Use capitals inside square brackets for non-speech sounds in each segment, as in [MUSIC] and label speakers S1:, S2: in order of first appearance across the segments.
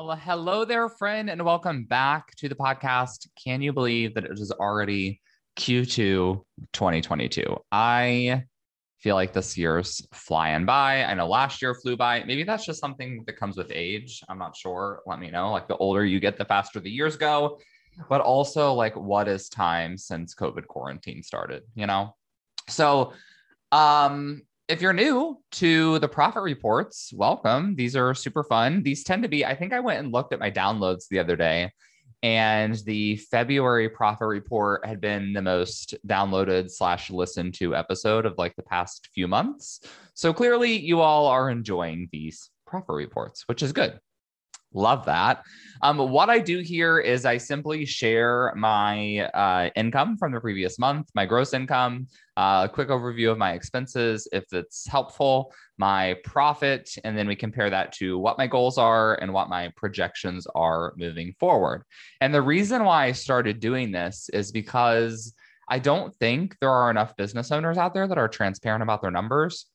S1: Well, hello there, friend, and welcome back to the podcast. Can you believe that it is already Q2 2022? I feel like this year's flying by. I know last year flew by. Maybe that's just something that comes with age. I'm not sure. Let me know. Like the older you get, the faster the years go. But also, like, what is time since COVID quarantine started? You know? So, um, if you're new to the profit reports, welcome. These are super fun. These tend to be, I think I went and looked at my downloads the other day, and the February profit report had been the most downloaded slash listened to episode of like the past few months. So clearly, you all are enjoying these profit reports, which is good. Love that. Um, what I do here is I simply share my uh, income from the previous month, my gross income, uh, a quick overview of my expenses if it's helpful, my profit, and then we compare that to what my goals are and what my projections are moving forward. And the reason why I started doing this is because I don't think there are enough business owners out there that are transparent about their numbers.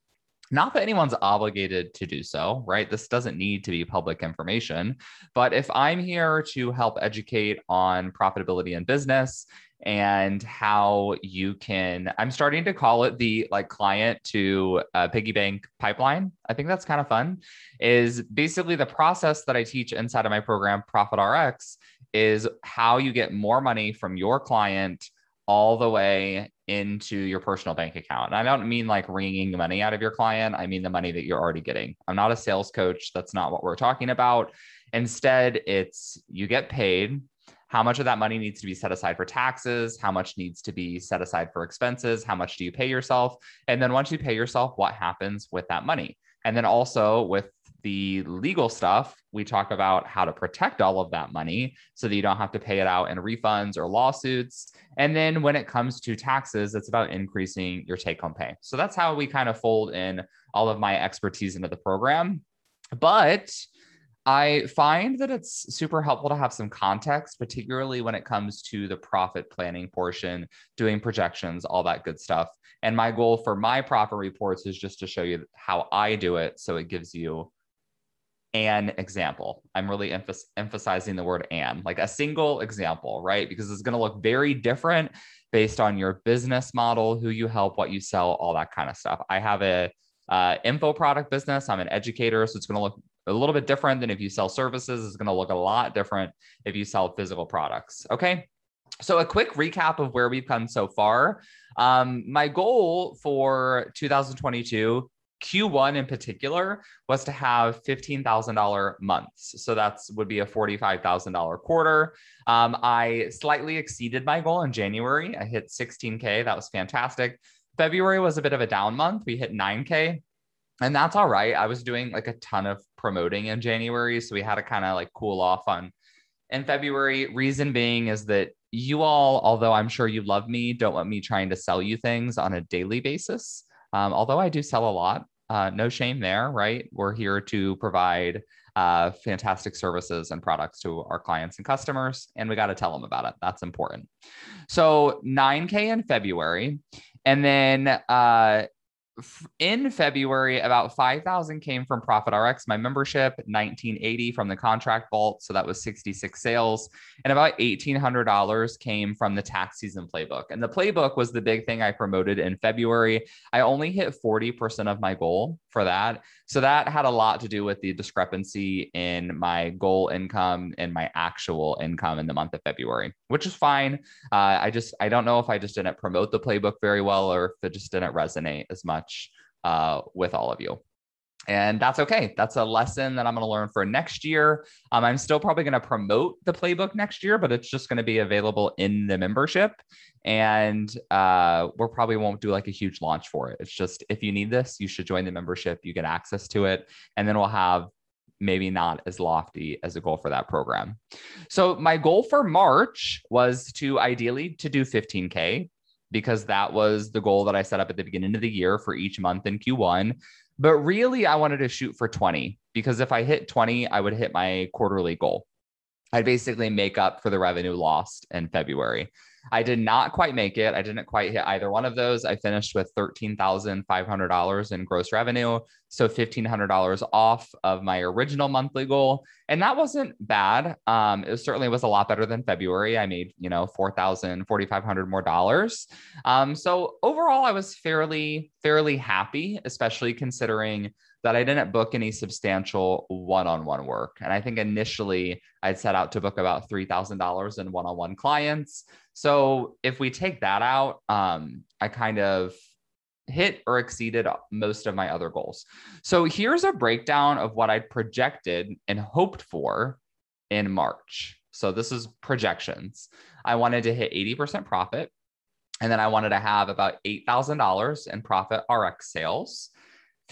S1: Not that anyone's obligated to do so, right? This doesn't need to be public information. But if I'm here to help educate on profitability in business and how you can, I'm starting to call it the like client to uh, piggy bank pipeline. I think that's kind of fun. Is basically the process that I teach inside of my program, Profit RX, is how you get more money from your client all the way into your personal bank account. And I don't mean like wringing money out of your client. I mean the money that you're already getting. I'm not a sales coach. That's not what we're talking about. Instead, it's you get paid. How much of that money needs to be set aside for taxes? How much needs to be set aside for expenses? How much do you pay yourself? And then once you pay yourself, what happens with that money? And then also with the legal stuff, we talk about how to protect all of that money so that you don't have to pay it out in refunds or lawsuits. And then when it comes to taxes, it's about increasing your take home pay. So that's how we kind of fold in all of my expertise into the program. But I find that it's super helpful to have some context, particularly when it comes to the profit planning portion, doing projections, all that good stuff. And my goal for my profit reports is just to show you how I do it. So it gives you an example. I'm really emph- emphasizing the word "an," like a single example, right? Because it's going to look very different based on your business model, who you help, what you sell, all that kind of stuff. I have a uh, info product business. I'm an educator, so it's going to look a little bit different than if you sell services. It's going to look a lot different if you sell physical products. Okay. So, a quick recap of where we've come so far. Um, my goal for 2022 Q1 in particular was to have $15,000 months. So that's would be a $45,000 quarter. Um, I slightly exceeded my goal in January. I hit 16K. That was fantastic. February was a bit of a down month. We hit 9K. And that's all right. I was doing like a ton of promoting in January. So we had to kind of like cool off on in February. Reason being is that you all, although I'm sure you love me, don't want me trying to sell you things on a daily basis. Um, although I do sell a lot, uh, no shame there, right? We're here to provide uh, fantastic services and products to our clients and customers, and we got to tell them about it. That's important. So 9K in February. And then uh, in February, about 5,000 came from Profit RX, my membership, 1980 from the contract vault. So that was 66 sales. And about $1,800 came from the tax season playbook. And the playbook was the big thing I promoted in February. I only hit 40% of my goal for that. So that had a lot to do with the discrepancy in my goal income and my actual income in the month of February, which is fine. Uh, I just, I don't know if I just didn't promote the playbook very well or if it just didn't resonate as much uh, with all of you. And that's okay. That's a lesson that I'm going to learn for next year. Um, I'm still probably going to promote the playbook next year, but it's just going to be available in the membership. And uh, we probably won't do like a huge launch for it. It's just if you need this, you should join the membership. You get access to it. And then we'll have maybe not as lofty as a goal for that program. So my goal for March was to ideally to do 15k because that was the goal that I set up at the beginning of the year for each month in Q1. But really, I wanted to shoot for 20 because if I hit 20, I would hit my quarterly goal. I'd basically make up for the revenue lost in February. I did not quite make it. I didn't quite hit either one of those. I finished with $13,500 in gross revenue. So $1,500 off of my original monthly goal. And that wasn't bad. Um, it certainly was a lot better than February. I made, you know, 4,000, 4,500 more dollars. Um, so overall, I was fairly, fairly happy, especially considering that I didn't book any substantial one on one work. And I think initially I'd set out to book about $3,000 in one on one clients. So if we take that out, um, I kind of hit or exceeded most of my other goals. So here's a breakdown of what I projected and hoped for in March. So this is projections. I wanted to hit 80% profit. And then I wanted to have about $8,000 in profit RX sales.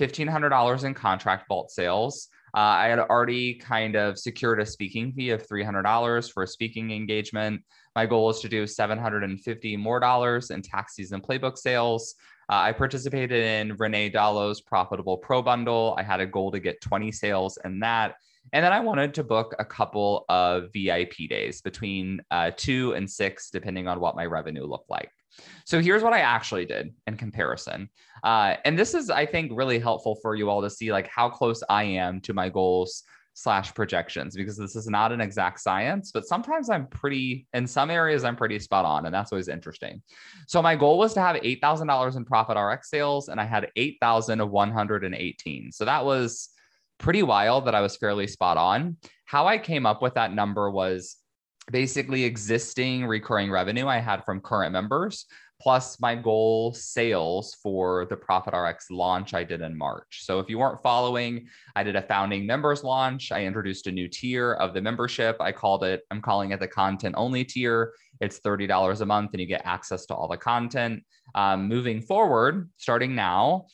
S1: $1,500 in contract vault sales. Uh, I had already kind of secured a speaking fee of $300 for a speaking engagement. My goal is to do 750 more dollars in tax season playbook sales. Uh, I participated in Renee Dalo's profitable pro bundle. I had a goal to get 20 sales in that. And then I wanted to book a couple of VIP days between uh, two and six, depending on what my revenue looked like. So here's what I actually did in comparison. Uh, and this is, I think, really helpful for you all to see like how close I am to my goals slash projections because this is not an exact science, but sometimes I'm pretty, in some areas, I'm pretty spot on. And that's always interesting. So my goal was to have $8,000 in profit RX sales, and I had 8,118. So that was pretty wild that I was fairly spot on. How I came up with that number was basically existing recurring revenue I had from current members, plus my goal sales for the Profit RX launch I did in March. So if you weren't following, I did a founding members launch. I introduced a new tier of the membership. I called it, I'm calling it the content only tier. It's $30 a month and you get access to all the content. Um, moving forward, starting now,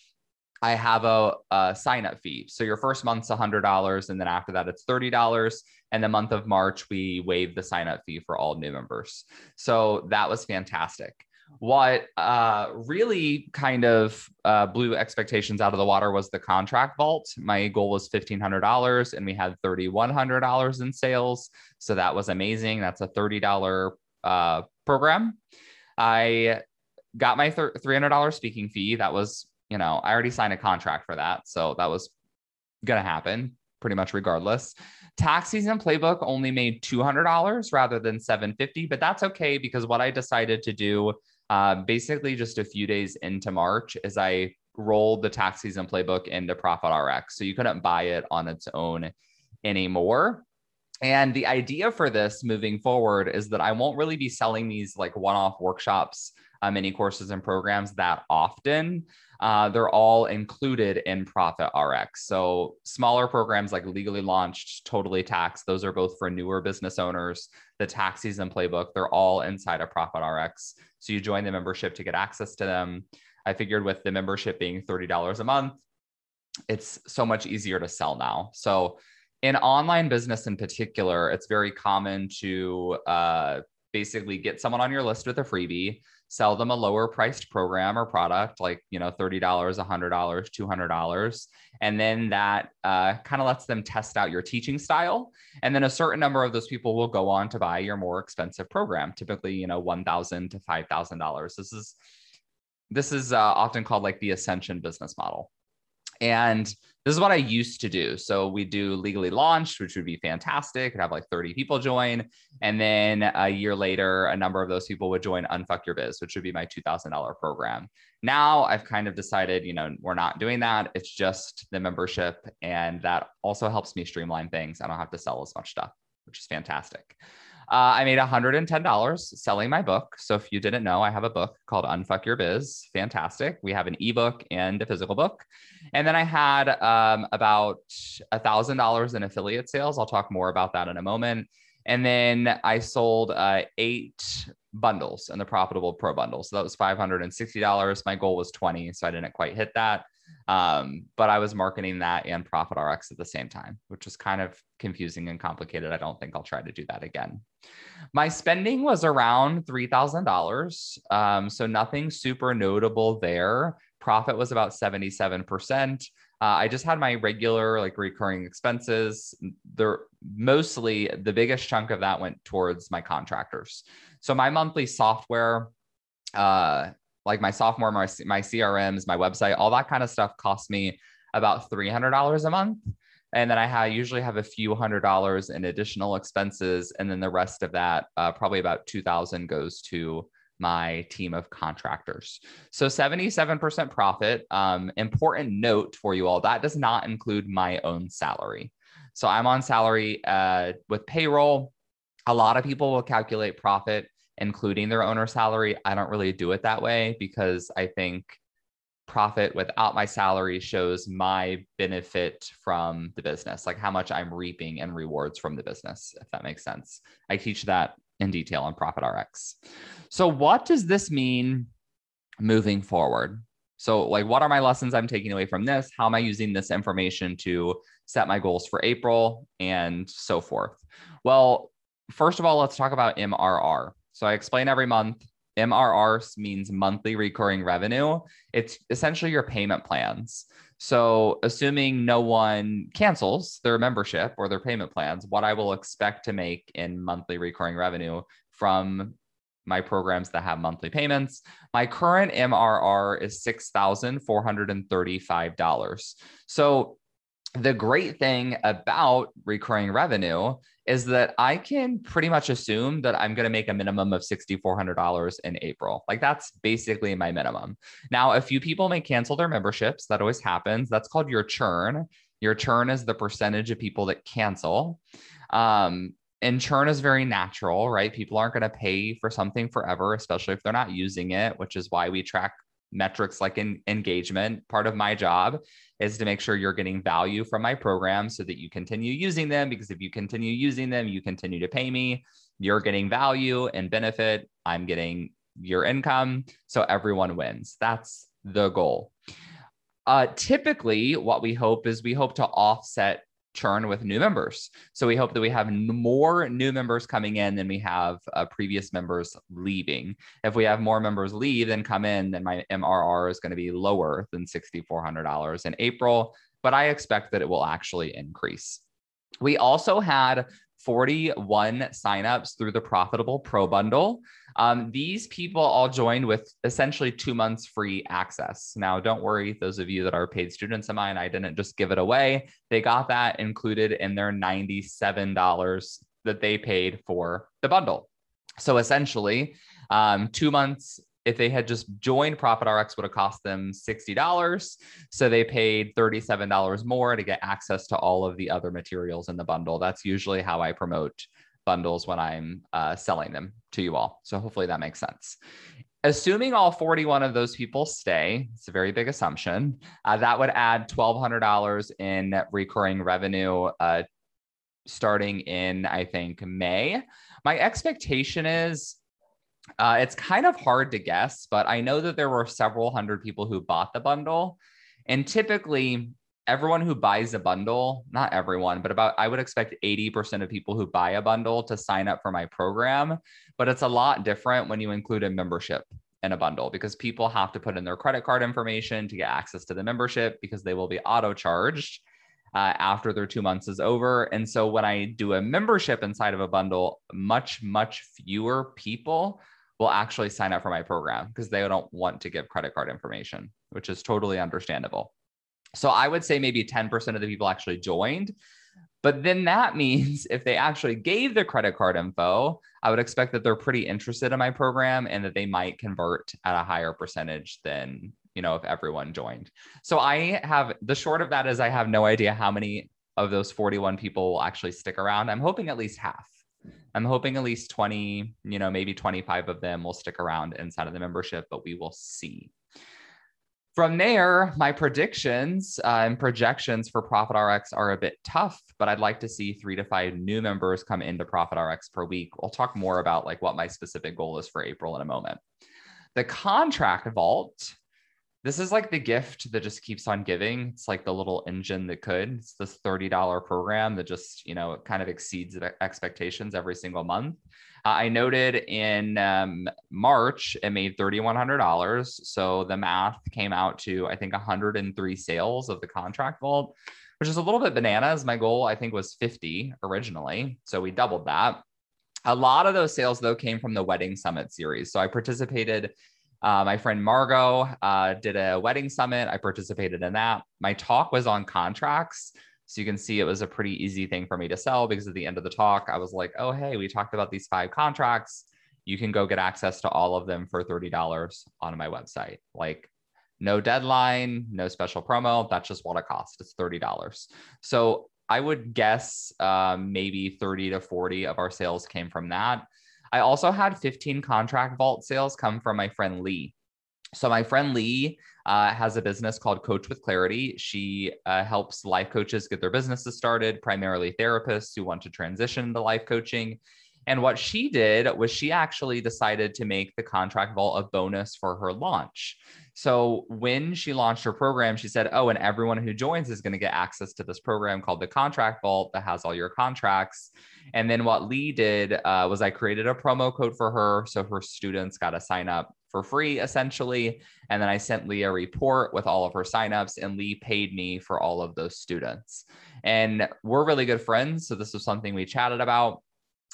S1: I have a, a sign up fee. So your first month's $100, and then after that, it's $30. And the month of March, we waived the sign up fee for all new members. So that was fantastic. What uh, really kind of uh, blew expectations out of the water was the contract vault. My goal was $1,500 and we had $3,100 in sales. So that was amazing. That's a $30 uh, program. I got my $300 speaking fee. That was you know, I already signed a contract for that. So that was going to happen pretty much regardless. Tax season playbook only made $200 rather than 750, but that's okay because what I decided to do uh, basically just a few days into March is I rolled the tax season playbook into Profit RX. So you couldn't buy it on its own anymore. And the idea for this moving forward is that I won't really be selling these like one off workshops, uh, mini courses, and programs that often uh, they're all included in Profit RX. So smaller programs like Legally Launched, Totally Tax, those are both for newer business owners. The tax season playbook, they're all inside of Profit RX. So you join the membership to get access to them. I figured with the membership being $30 a month, it's so much easier to sell now. So in online business in particular, it's very common to uh, basically get someone on your list with a freebie sell them a lower priced program or product like you know $30 $100 $200 and then that uh, kind of lets them test out your teaching style. And then a certain number of those people will go on to buy your more expensive program typically you know 1000 to $5000 this is this is uh, often called like the ascension business model and this is what I used to do. So we do legally launched, which would be fantastic. Could have like 30 people join. And then a year later, a number of those people would join Unfuck Your Biz, which would be my $2,000 program. Now I've kind of decided, you know, we're not doing that. It's just the membership. And that also helps me streamline things. I don't have to sell as much stuff, which is fantastic. Uh, I made $110 selling my book. So if you didn't know, I have a book called Unfuck Your Biz. Fantastic. We have an ebook and a physical book. And then I had um, about $1,000 in affiliate sales. I'll talk more about that in a moment. And then I sold uh, eight bundles in the profitable pro bundle. So that was $560. My goal was 20, so I didn't quite hit that. Um, but I was marketing that and Profit RX at the same time, which was kind of confusing and complicated. I don't think I'll try to do that again. My spending was around $3,000. Um, so nothing super notable there. Profit was about 77%. Uh, I just had my regular, like recurring expenses. They're mostly the biggest chunk of that went towards my contractors. So my monthly software, uh, like my software, my, my CRMs, my website, all that kind of stuff costs me about $300 a month. And then I have, usually have a few hundred dollars in additional expenses. And then the rest of that, uh, probably about 2000 goes to my team of contractors. So 77% profit. Um, important note for you all that does not include my own salary. So I'm on salary uh, with payroll. A lot of people will calculate profit, including their owner salary. I don't really do it that way because I think profit without my salary shows my benefit from the business, like how much I'm reaping and rewards from the business, if that makes sense. I teach that in detail on Profit RX. So, what does this mean moving forward? So, like, what are my lessons I'm taking away from this? How am I using this information to set my goals for April and so forth? Well, first of all, let's talk about MRR. So, I explain every month. MRR means monthly recurring revenue. It's essentially your payment plans. So, assuming no one cancels their membership or their payment plans, what I will expect to make in monthly recurring revenue from my programs that have monthly payments. My current MRR is $6,435. So, the great thing about recurring revenue is that I can pretty much assume that I'm going to make a minimum of $6,400 in April. Like that's basically my minimum. Now, a few people may cancel their memberships. That always happens. That's called your churn. Your churn is the percentage of people that cancel. Um, and churn is very natural, right? People aren't going to pay for something forever, especially if they're not using it, which is why we track metrics like in engagement. Part of my job is to make sure you're getting value from my program so that you continue using them. Because if you continue using them, you continue to pay me. You're getting value and benefit. I'm getting your income. So everyone wins. That's the goal. Uh, typically, what we hope is we hope to offset churn with new members. So we hope that we have more new members coming in than we have uh, previous members leaving. If we have more members leave than come in, then my MRR is going to be lower than $6,400 in April, but I expect that it will actually increase. We also had 41 signups through the Profitable Pro Bundle. Um, these people all joined with essentially two months free access. Now, don't worry, those of you that are paid students of mine, I didn't just give it away. They got that included in their $97 that they paid for the bundle. So essentially, um, two months if they had just joined Profit RX would have cost them $60. So they paid $37 more to get access to all of the other materials in the bundle. That's usually how I promote bundles when I'm uh, selling them to you all. So hopefully that makes sense. Assuming all 41 of those people stay, it's a very big assumption, uh, that would add $1,200 in recurring revenue uh, starting in, I think, May. My expectation is uh, it's kind of hard to guess, but I know that there were several hundred people who bought the bundle. And typically, everyone who buys a bundle, not everyone, but about I would expect 80% of people who buy a bundle to sign up for my program. But it's a lot different when you include a membership in a bundle because people have to put in their credit card information to get access to the membership because they will be auto charged. Uh, after their two months is over. And so when I do a membership inside of a bundle, much, much fewer people will actually sign up for my program because they don't want to give credit card information, which is totally understandable. So I would say maybe 10% of the people actually joined. But then that [LAUGHS] means if they actually gave their credit card info, I would expect that they're pretty interested in my program and that they might convert at a higher percentage than, you know, if everyone joined. So I have the short of that is I have no idea how many of those 41 people will actually stick around. I'm hoping at least half. I'm hoping at least 20, you know, maybe 25 of them will stick around inside of the membership, but we will see. From there, my predictions uh, and projections for Profit RX are a bit tough, but I'd like to see three to five new members come into Profit RX per week. We'll talk more about like what my specific goal is for April in a moment. The contract vault this is like the gift that just keeps on giving. It's like the little engine that could. It's this $30 program that just, you know, kind of exceeds expectations every single month. Uh, I noted in um, March, it made $3,100. So the math came out to, I think, 103 sales of the contract vault, which is a little bit bananas. My goal, I think, was 50 originally. So we doubled that. A lot of those sales, though, came from the Wedding Summit series. So I participated. Uh, my friend Margot uh, did a wedding summit. I participated in that. My talk was on contracts. So you can see it was a pretty easy thing for me to sell because at the end of the talk, I was like, oh, hey, we talked about these five contracts. You can go get access to all of them for $30 on my website. Like, no deadline, no special promo. That's just what it costs. It's $30. So I would guess um, maybe 30 to 40 of our sales came from that. I also had 15 contract vault sales come from my friend Lee. So my friend Lee uh, has a business called Coach with Clarity. She uh, helps life coaches get their businesses started, primarily therapists who want to transition to life coaching. And what she did was she actually decided to make the contract vault a bonus for her launch. So when she launched her program, she said, Oh, and everyone who joins is going to get access to this program called the Contract Vault that has all your contracts. And then what Lee did uh, was I created a promo code for her. So her students got to sign up for free essentially. And then I sent Lee a report with all of her signups, and Lee paid me for all of those students. And we're really good friends. So this was something we chatted about.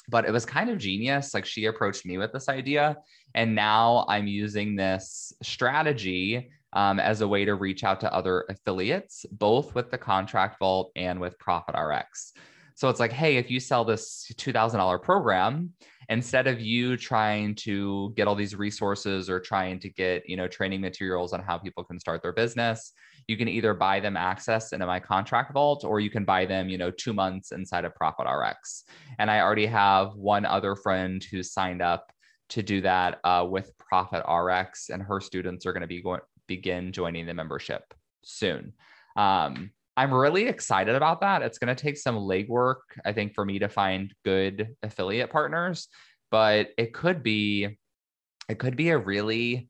S1: But it was kind of genius. Like she approached me with this idea. And now I'm using this strategy um, as a way to reach out to other affiliates, both with the Contract Vault and with Profit RX. So it's like, hey, if you sell this $2,000 program, instead of you trying to get all these resources or trying to get, you know, training materials on how people can start their business, you can either buy them access into my contract vault or you can buy them, you know, two months inside of Profit RX. And I already have one other friend who signed up to do that uh, with Profit RX, and her students are going to be going begin joining the membership soon. Um, I'm really excited about that. It's going to take some legwork, I think, for me to find good affiliate partners, but it could be, it could be a really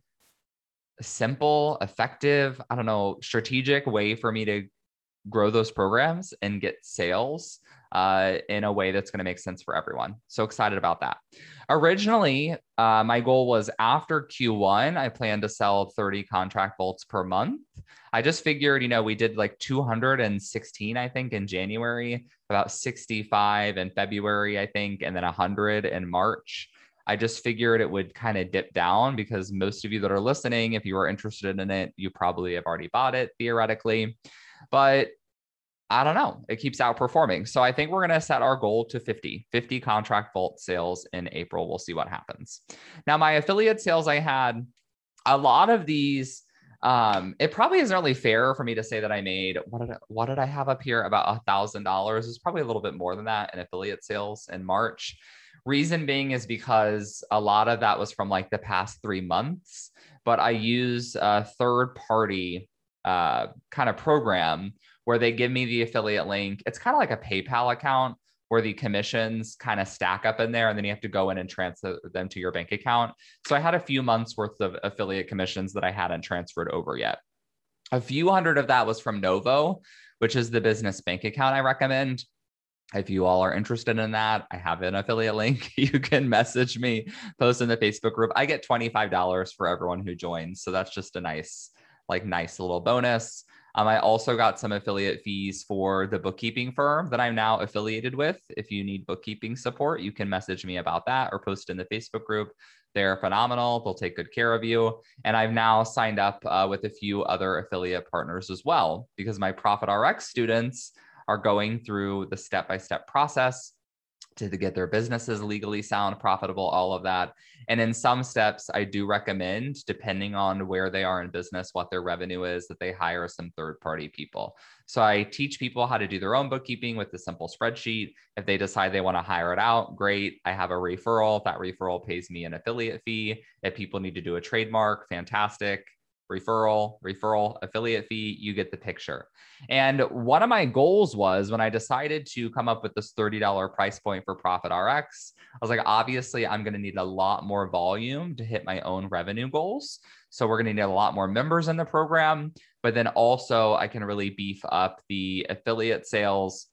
S1: simple, effective, I don't know, strategic way for me to grow those programs and get sales uh, in a way that's going to make sense for everyone. So excited about that. Originally, uh, my goal was after Q1, I planned to sell 30 contract vaults per month. I just figured, you know, we did like 216, I think, in January, about 65 in February, I think, and then 100 in March. I just figured it would kind of dip down because most of you that are listening, if you are interested in it, you probably have already bought it theoretically. But I don't know. It keeps outperforming. So I think we're going to set our goal to 50, 50 contract vault sales in April. We'll see what happens. Now, my affiliate sales, I had a lot of these um, it probably isn't really fair for me to say that I made what did I, what did I have up here about a thousand dollars? It's probably a little bit more than that in affiliate sales in March. Reason being is because a lot of that was from like the past three months, but I use a third party uh, kind of program where they give me the affiliate link. It's kind of like a PayPal account, where the commissions kind of stack up in there and then you have to go in and transfer them to your bank account. So I had a few months worth of affiliate commissions that I hadn't transferred over yet. A few hundred of that was from Novo, which is the business bank account I recommend. If you all are interested in that, I have an affiliate link. [LAUGHS] You can message me, post in the Facebook group. I get $25 for everyone who joins. So that's just a nice, like, nice little bonus. Um, I also got some affiliate fees for the bookkeeping firm that I'm now affiliated with. If you need bookkeeping support, you can message me about that or post in the Facebook group. They're phenomenal. They'll take good care of you. And I've now signed up uh, with a few other affiliate partners as well because my Profit RX students are going through the step by step process to get their businesses legally sound, profitable, all of that. And in some steps, I do recommend, depending on where they are in business, what their revenue is, that they hire some third party people. So I teach people how to do their own bookkeeping with a simple spreadsheet. If they decide they want to hire it out, great. I have a referral. That referral pays me an affiliate fee. If people need to do a trademark, fantastic referral, referral, affiliate fee, you get the picture. And one of my goals was when I decided to come up with this $30 price point for Profit RX, I was like, obviously, I'm going to need a lot more volume to hit my own revenue goals. So we're going to need a lot more members in the program. But then also, I can really beef up the affiliate sales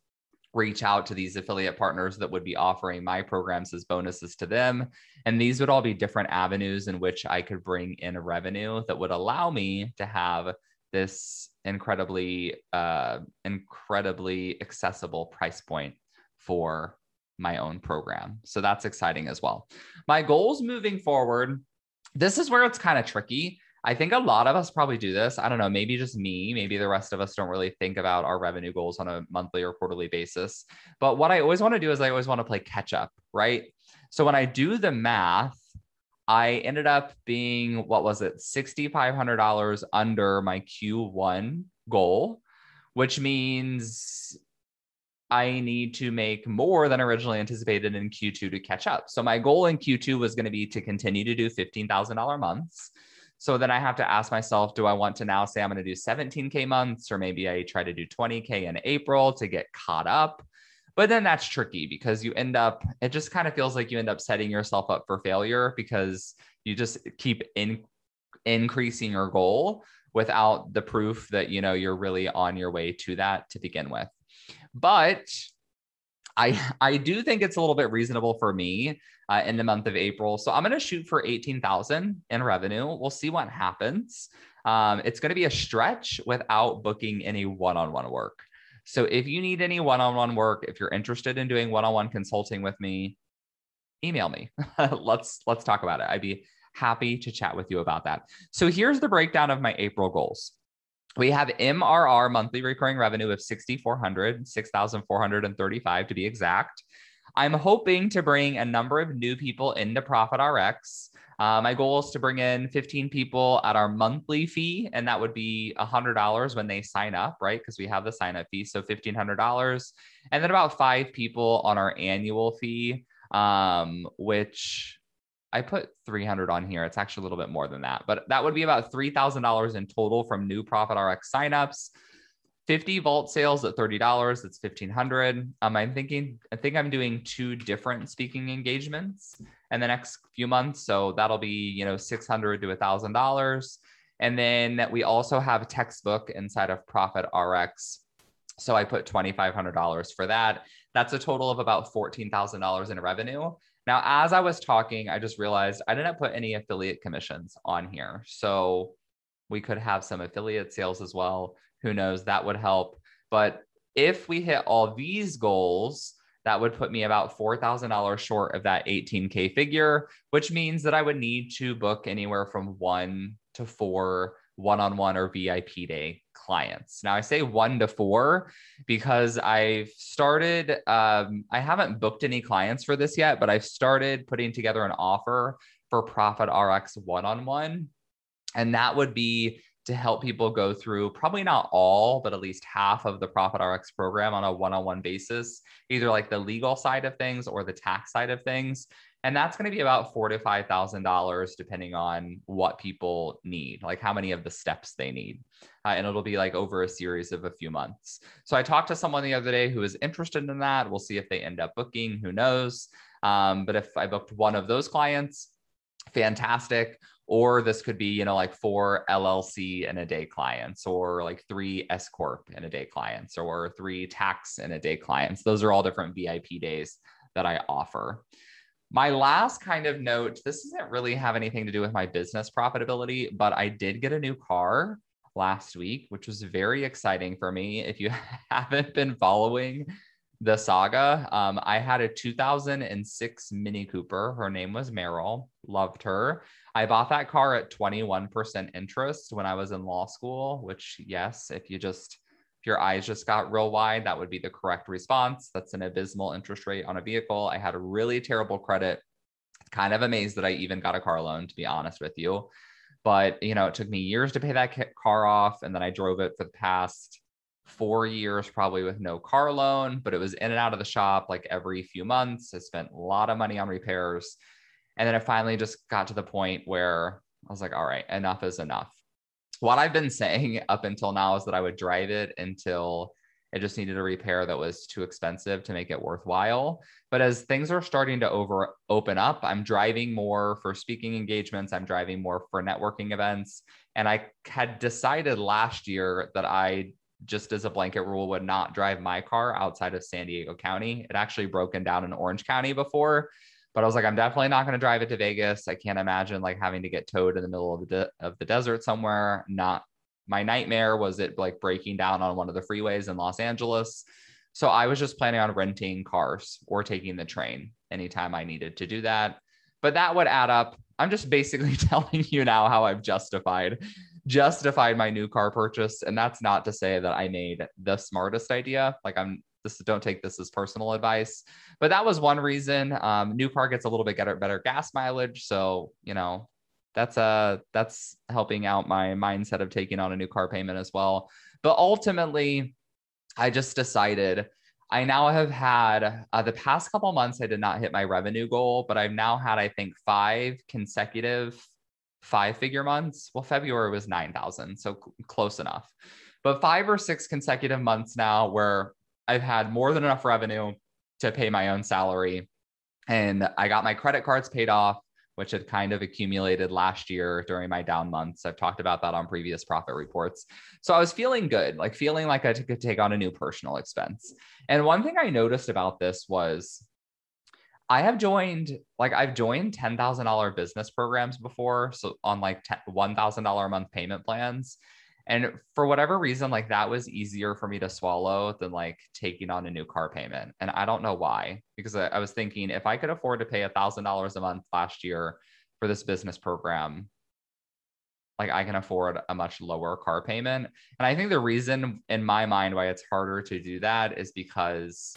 S1: reach out to these affiliate partners that would be offering my programs as bonuses to them. And these would all be different avenues in which I could bring in revenue that would allow me to have this incredibly, uh, incredibly accessible price point for my own program. So that's exciting as well. My goals moving forward, this is where it's kind of tricky. I think a lot of us probably do this. I don't know, maybe just me, maybe the rest of us don't really think about our revenue goals on a monthly or quarterly basis. But what I always want to do is I always want to play catch up, right? So when I do the math, I ended up being, what was it, $6,500 under my Q1 goal, which means I need to make more than originally anticipated in Q2 to catch up. So my goal in Q2 was going to be to continue to do $15,000 months. So then I have to ask myself, do I want to now say I'm going to do 17K months, or maybe I try to do 20K in April to get caught up? But then that's tricky because you end up, it just kind of feels like you end up setting yourself up for failure because you just keep in, increasing your goal without the proof that, you know, you're really on your way to that to begin with. But I [LAUGHS] I do think it's a little bit reasonable for me uh, in the month of April. So I'm going to shoot for 18,000 in revenue. We'll see what happens. Um, it's going to be a stretch without booking any one-on-one work. So if you need any one-on-one work, if you're interested in doing one-on-one consulting with me, email me. [LAUGHS] let's let's talk about it. I'd be happy to chat with you about that. So here's the breakdown of my April goals we have MRR monthly recurring revenue of 6,400, 6,435 to be exact. I'm hoping to bring a number of new people into Profit RX. Uh, my goal is to bring in 15 people at our monthly fee, and that would be $100 when they sign up, right? Because we have the sign up fee. So $1,500. And then about five people on our annual fee, um, which I put 300 on here. It's actually a little bit more than that, but that would be about $3,000 in total from new Profit RX signups. 50 vault sales at $30. That's 1500. Um, I'm thinking, I think I'm doing two different speaking engagements in the next few months. So that'll be, you know, 600 to $1,000. And then we also have a textbook inside of Profit RX. So I put $2,500 for that. That's a total of about $14,000 in revenue. Now, as I was talking, I just realized I didn't put any affiliate commissions on here. So we could have some affiliate sales as well. Who knows? That would help. But if we hit all these goals, that would put me about $4,000 short of that 18K figure, which means that I would need to book anywhere from one to four one on one or VIP day clients. Now, I say one to four because I've started, um, I haven't booked any clients for this yet, but I've started putting together an offer for Profit RX one on one. And that would be to help people go through probably not all, but at least half of the Profit RX program on a one on one basis, either like the legal side of things or the tax side of things and that's going to be about four to five thousand dollars depending on what people need like how many of the steps they need. Uh, and it'll be like over a series of a few months. So i talked to someone the other day who is interested in that. We'll see if they end up booking who knows? Um, but if i booked one of those clients fantastic. Or this could be you know like four llc in a day clients or like three s corp in a day clients or three tax in a day clients. Those are all different vip days that i offer my last kind of note this doesn't really have anything to do with my business profitability, but I did get a new car last week, which was very exciting for me. If you [LAUGHS] haven't been following the saga, um, I had a 2006 Mini Cooper. Her name was Meryl. Loved her. I bought that car at 21% interest when I was in law school, which, yes, if you just if your eyes just got real wide, that would be the correct response. That's an abysmal interest rate on a vehicle. I had a really terrible credit. Kind of amazed that I even got a car loan, to be honest with you. But, you know, it took me years to pay that car off. And then I drove it for the past four years, probably with no car loan, but it was in and out of the shop like every few months. I spent a lot of money on repairs. And then it finally just got to the point where I was like, all right, enough is enough what I've been saying [LAUGHS] up until now is that I would drive it until it just needed a repair that was too expensive to make it worthwhile. But as things are starting to over open up, I'm driving more for speaking engagements. I'm driving more for networking events. And I had decided last year that I just as a blanket rule would not drive my car outside of San Diego County. It actually broken down in Orange County before. But I was like, I'm definitely not going to drive it to Vegas. I can't imagine like having to get towed in the middle of the de- of the desert somewhere. Not my nightmare was it like breaking down on one of the freeways in Los Angeles. So I was just planning on renting cars or taking the train anytime I needed to do that. But that would add up. I'm just basically [LAUGHS] telling you now how I've justified justified my new car purchase and that's not to say that I made the smartest idea. Like I'm this don't take this as personal advice but that was one reason um, new car gets a little bit better, better gas mileage. So you know that's uh that's helping out my mindset of taking on a new car payment as well. But ultimately i just decided i now have had uh, the past couple months i did not hit my revenue goal but i've now had i think five consecutive five figure months. Well february was 9000 so close enough. But five or six consecutive months now where I've had more than enough revenue to pay my own salary. And I got my credit cards paid off, which had kind of accumulated last year during my down months. I've talked about that on previous profit reports. So I was feeling good, like feeling like I could take on a new personal expense. And one thing I noticed about this was I have joined, like, I've joined $10,000 business programs before. So on like $1,000 a month payment plans. And for whatever reason, like that was easier for me to swallow than like taking on a new car payment. And I don't know why, because I, I was thinking if I could afford to pay a thousand dollars a month last year for this business program, like I can afford a much lower car payment. And I think the reason in my mind why it's harder to do that is because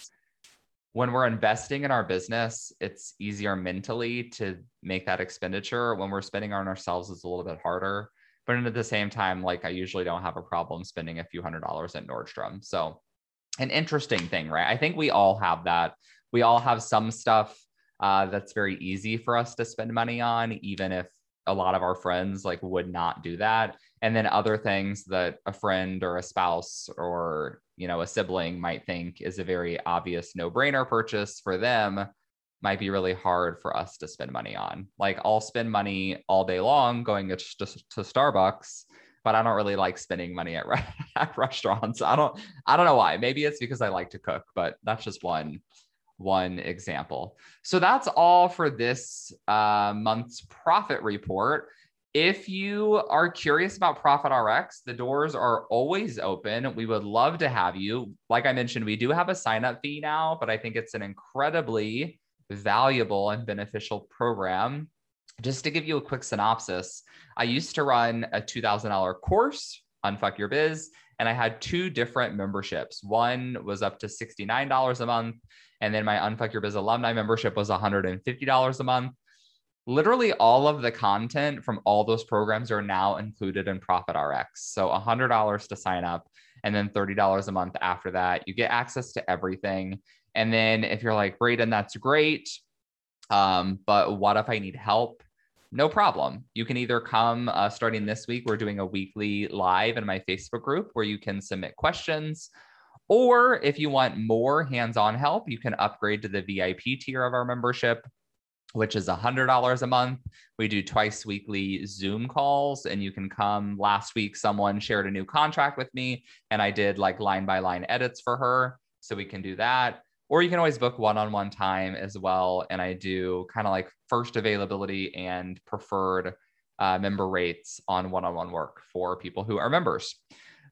S1: when we're investing in our business, it's easier mentally to make that expenditure. When we're spending on ourselves, it's a little bit harder but at the same time, like I usually don't have a problem spending a few hundred dollars at Nordstrom. So, an interesting thing, right? I think we all have that. We all have some stuff uh, that's very easy for us to spend money on, even if a lot of our friends like would not do that. And then other things that a friend or a spouse or you know a sibling might think is a very obvious no-brainer purchase for them might be really hard for us to spend money on. Like I'll spend money all day long going to, to, to Starbucks, but I don't really like spending money at, [LAUGHS] re- at restaurants. I don't I don't know why. Maybe it's because I like to cook, but that's just one one example. So that's all for this uh, month's profit report. If you are curious about Profit RX, the doors are always open. We would love to have you. Like I mentioned, we do have a sign up fee now, but I think it's an incredibly valuable and beneficial program. Just to give you a quick synopsis, I used to run a $2,000 course Unfuck Your Biz, and I had two different memberships. One was up to $69 a month, and then my Unfuck Your Biz alumni membership was $150 a month. Literally all of the content from all those programs are now included in Profit RX. So $100 to sign up and then $30 a month after that. You get access to everything. And then if you're like, Braden, that's great. Um, but what if I need help? No problem. You can either come uh, starting this week, we're doing a weekly live in my Facebook group where you can submit questions. Or if you want more hands on help, you can upgrade to the VIP tier of our membership, which is $100 a month. We do twice weekly Zoom calls, and you can come. Last week, someone shared a new contract with me, and I did like line by line edits for her. So we can do that or you can always book one-on-one time as well and i do kind of like first availability and preferred uh, member rates on one-on-one work for people who are members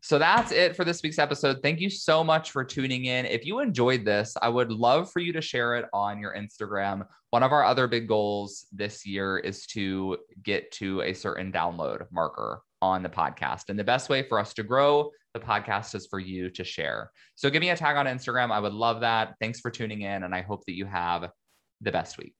S1: so that's it for this week's episode. Thank you so much for tuning in. If you enjoyed this, I would love for you to share it on your Instagram. One of our other big goals this year is to get to a certain download marker on the podcast. And the best way for us to grow the podcast is for you to share. So give me a tag on Instagram. I would love that. Thanks for tuning in. And I hope that you have the best week.